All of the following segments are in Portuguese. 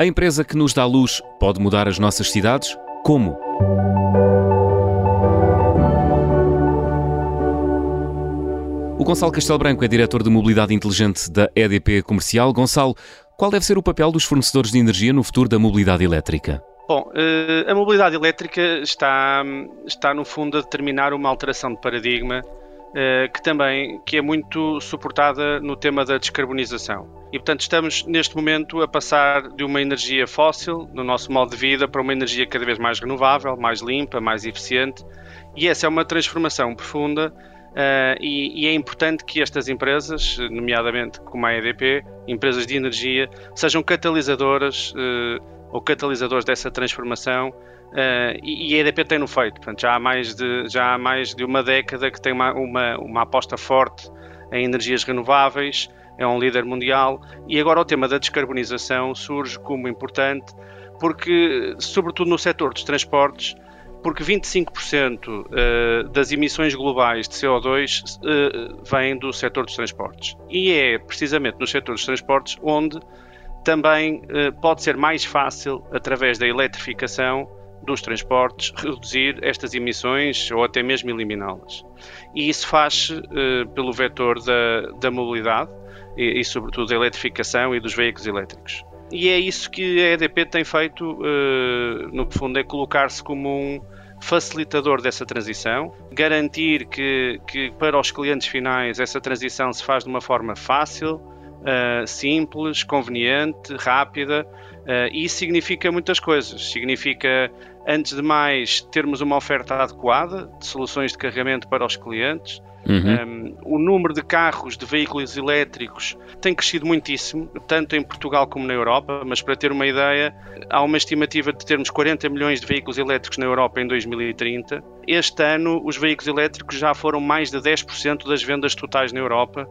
A empresa que nos dá luz pode mudar as nossas cidades? Como? O Gonçalo Castelo Branco é diretor de mobilidade inteligente da EDP Comercial. Gonçalo, qual deve ser o papel dos fornecedores de energia no futuro da mobilidade elétrica? Bom, eh, a mobilidade elétrica está, está no fundo a determinar uma alteração de paradigma que também que é muito suportada no tema da descarbonização. E, portanto, estamos neste momento a passar de uma energia fóssil, no nosso modo de vida, para uma energia cada vez mais renovável, mais limpa, mais eficiente. E essa é uma transformação profunda Uh, e, e, é importante que estas empresas, nomeadamente como a EDP, empresas de energia, sejam catalisadoras uh, ou catalisadores dessa transformação uh, e, e, a EDP tem no feito. Portanto, já há mais de, já há mais de uma década que tem uma, uma, uma aposta forte em energias renováveis, é um líder mundial e agora o tema da descarbonização surge como importante porque, sobretudo no setor dos transportes, porque 25% eh, das emissões globais de CO2 eh, vêm do setor dos transportes. E é precisamente no setor dos transportes onde também pode ser mais fácil, através da eletrificação dos transportes, reduzir estas emissões ou até mesmo eliminá-las. E isso faz pelo vetor da, da mobilidade, e, e, sobretudo da eletrificação e dos veículos elétricos. E é isso que a EDP tem feito, uh, no fundo, é colocar-se como um facilitador dessa transição, garantir que, que para os clientes finais essa transição se faz de uma forma fácil, uh, simples, conveniente, rápida, uh, e isso significa muitas coisas. Significa, antes de mais, termos uma oferta adequada de soluções de carregamento para os clientes, Uhum. Um, o número de carros de veículos elétricos tem crescido muitíssimo, tanto em Portugal como na Europa, mas para ter uma ideia, há uma estimativa de termos 40 milhões de veículos elétricos na Europa em 2030. Este ano, os veículos elétricos já foram mais de 10% das vendas totais na Europa,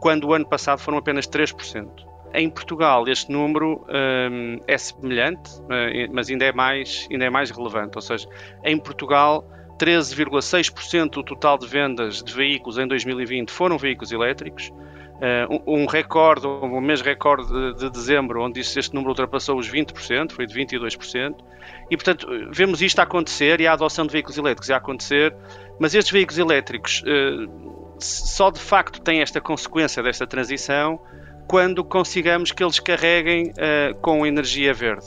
quando o ano passado foram apenas 3%. Em Portugal, este número um, é semelhante, eh, mas ainda é, mais, ainda é mais relevante. Ou seja, em Portugal, 13,6% do total de vendas de veículos em 2020 foram veículos elétricos. Uh, um, recorde, um mês recorde de, de, dezembro, onde este número ultrapassou os 20%, foi de 22%. E, portanto, vemos isto a acontecer e a adoção de veículos elétricos a acontecer, mas estes veículos elétricos uh, só de facto têm esta consequência desta transição quando consigamos que eles carreguem uh, com energia verde.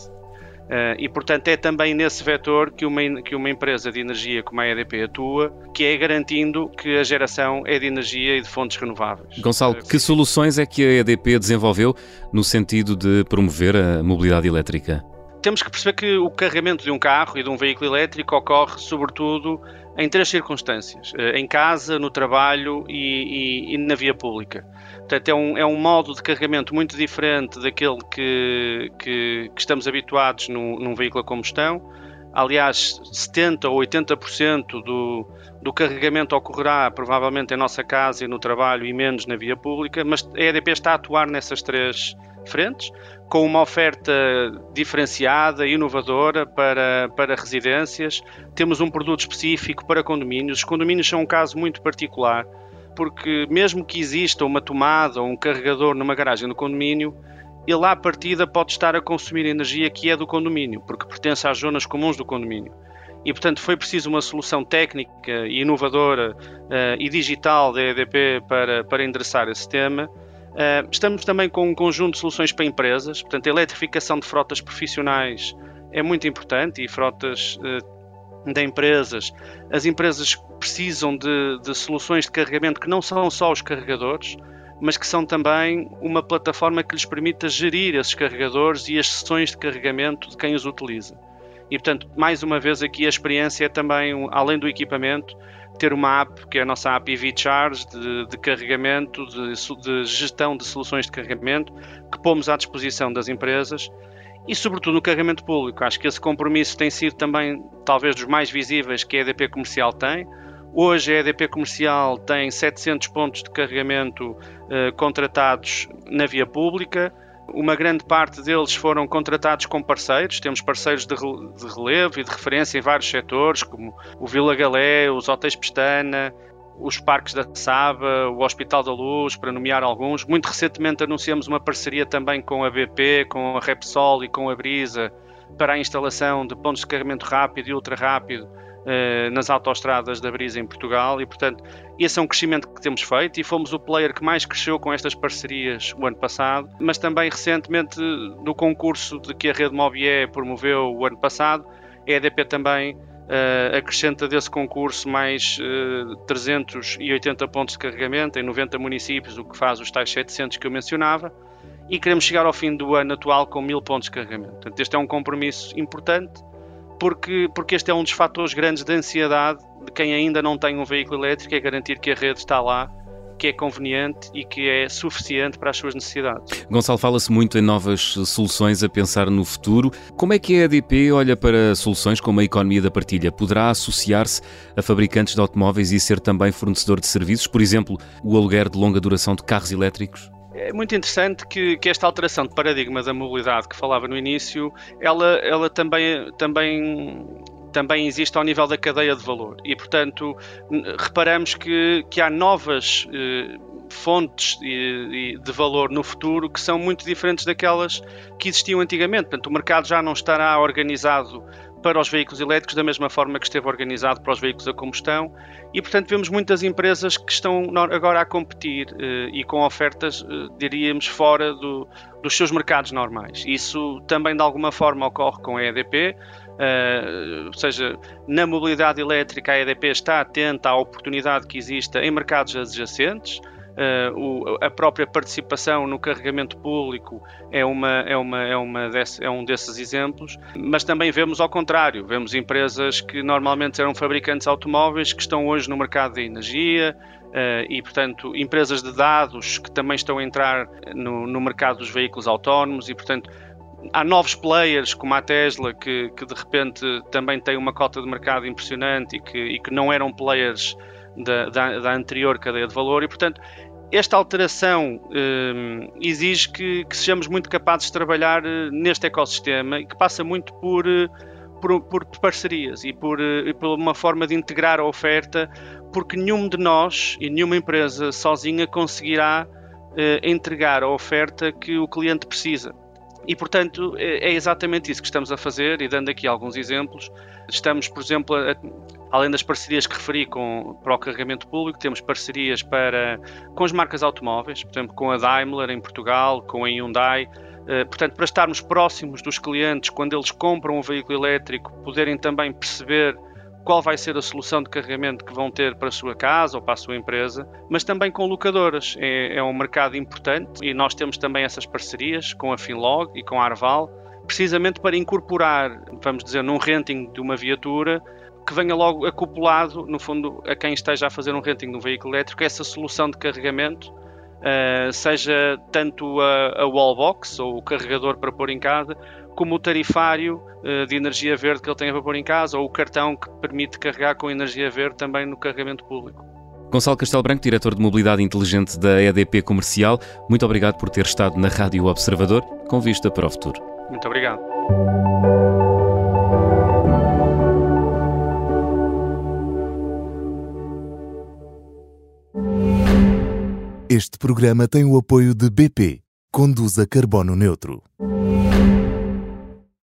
Uh, e, portanto, é também nesse vetor que uma, que uma empresa de energia como a EDP atua, que é garantindo que a geração é de energia e de fontes renováveis. Gonçalo, que soluções é que a EDP desenvolveu no sentido de promover a mobilidade elétrica? Temos que perceber que o carregamento de um carro e de um veículo elétrico ocorre, sobretudo, em três circunstâncias: uh, em casa, no trabalho e, e, e na via pública. Portanto, é um, é um modo de carregamento muito diferente daquele que, que, que estamos habituados num, veículo a combustão. Aliás, 70% ou 80% do, do carregamento ocorrerá provavelmente em nossa casa e no trabalho e menos na via pública, mas a EDP está a atuar nessas três frentes, com uma oferta diferenciada, inovadora para, para residências. Temos um produto específico para condomínios. Os condomínios são um caso muito particular porque mesmo que exista uma tomada ou um carregador numa garagem do condomínio, ele à partida pode estar a consumir energia que é do condomínio, porque pertence às zonas comuns do condomínio. E, portanto, foi preciso uma solução técnica inovadora uh, e digital da EDP para, para endereçar esse tema. Uh, estamos também com um conjunto de soluções para empresas, portanto, a eletrificação de frotas profissionais é muito importante e frotas uh, de empresas. As empresas precisam de, de, soluções de carregamento que não são só os carregadores, mas que são também uma plataforma que lhes permita gerir esses carregadores e as sessões de carregamento de quem os utiliza. E, portanto, mais uma vez aqui a experiência é também, além do equipamento, ter uma app, que é a nossa app EV Charge, de, de carregamento, de, de gestão de soluções de carregamento, que pomos à disposição das empresas e, sobretudo, no carregamento público. Acho que esse compromisso tem sido também, talvez, dos mais visíveis que a EDP Comercial tem. Hoje, a EDP Comercial tem 700 pontos de carregamento eh, contratados na via pública. Uma grande parte deles foram contratados com parceiros. Temos parceiros de, relevo e de referência em vários setores, como o Vila Galé, os Hotéis Pestana, os parques da Saba, o Hospital da Luz, para nomear alguns. Muito recentemente anunciamos uma parceria também com a BP, com a Repsol e com a Brisa para a instalação de pontos de carregamento rápido e ultra rápido nas autoestradas da Brisa em Portugal e, portanto, esse é um crescimento que temos feito e fomos o player que mais cresceu com estas parcerias o ano passado, mas também recentemente no concurso de que a Rede Mobié promoveu o ano passado, a EDP também uh, acrescenta desse concurso mais uh, eh, 380 pontos de carregamento em 90 municípios, o que faz os tais 700 que eu mencionava, e queremos chegar ao fim do ano atual com 1000 pontos de carregamento. Portanto, este é um compromisso importante, porque, porque este é um dos fatores grandes de ansiedade de quem ainda não tem um veículo elétrico, é garantir que a rede está lá que é conveniente e que é suficiente para as suas necessidades. Gonçalo, fala-se muito em novas soluções a pensar no futuro. Como é que a EDP olha para soluções como a economia da partilha? Poderá associar-se a fabricantes de automóveis e ser também fornecedor de serviços, por exemplo, o aluguer de longa duração de carros elétricos? É muito interessante que, que, esta alteração de paradigma da mobilidade que falava no início, ela, ela também, também também existe ao nível da cadeia de valor. E, portanto, reparamos que, que há novas eh, fontes de, de, valor no futuro que são muito diferentes daquelas que existiam antigamente. Portanto, o mercado já não estará organizado para os veículos elétricos da mesma forma que esteve organizado para os veículos a combustão e, portanto, vemos muitas empresas que estão agora a competir eh, e com ofertas, eh, diríamos, fora do, dos seus mercados normais. Isso também, de alguma forma, ocorre com a EDP. Uh, ou seja, na mobilidade elétrica a EDP está atenta à oportunidade que existe em mercados adjacentes. Uh, o, a própria participação no carregamento público é, uma, é, uma, é, uma desse, é um desses exemplos, mas também vemos ao contrário, vemos empresas que normalmente eram fabricantes automóveis que estão hoje no mercado de energia, Uh, e, portanto, empresas de dados que também estão a entrar no, no mercado dos veículos autónomos e, portanto, há novos players como a Tesla que, que de repente também tem uma cota de mercado impressionante e que, e que não eram players da, da, da, anterior cadeia de valor e portanto esta alteração eh, exige que, que, sejamos muito capazes de trabalhar eh, neste ecossistema e que passa muito por, eh, por, por parcerias e por, e por uma forma de integrar a oferta porque nenhum de nós e nenhuma empresa sozinha conseguirá entregar a oferta que o cliente precisa. E, portanto, é exatamente isso que estamos a fazer, e dando aqui alguns exemplos, estamos, por exemplo, a, além das parcerias que referi com, para o carregamento público, temos parcerias para, com as marcas automóveis, por exemplo, com a Daimler em Portugal, com a Hyundai, eh, portanto, para estarmos próximos dos clientes quando eles compram um veículo elétrico, poderem também perceber qual vai ser a solução de carregamento que vão ter para a sua casa ou para a sua empresa, mas também com locadoras. É, é um mercado importante e nós temos também essas parcerias com a Finlog e com a Arval, precisamente para incorporar, vamos dizer, num renting de uma viatura, que venha logo acoplado, no fundo, a quem esteja a fazer um renting de um veículo elétrico, essa solução de carregamento, uh, seja tanto a, a wallbox ou o carregador para pôr em casa, como o tarifário uh, de energia verde que ele tem a pôr em casa, ou o cartão que permite carregar com energia verde também no carregamento público. Gonçalo Castelo Branco, diretor de mobilidade inteligente da EDP Comercial, muito obrigado por ter estado na Rádio Observador, com vista para o futuro. Muito obrigado. Este programa tem o apoio de BP. Conduza Carbono Neutro.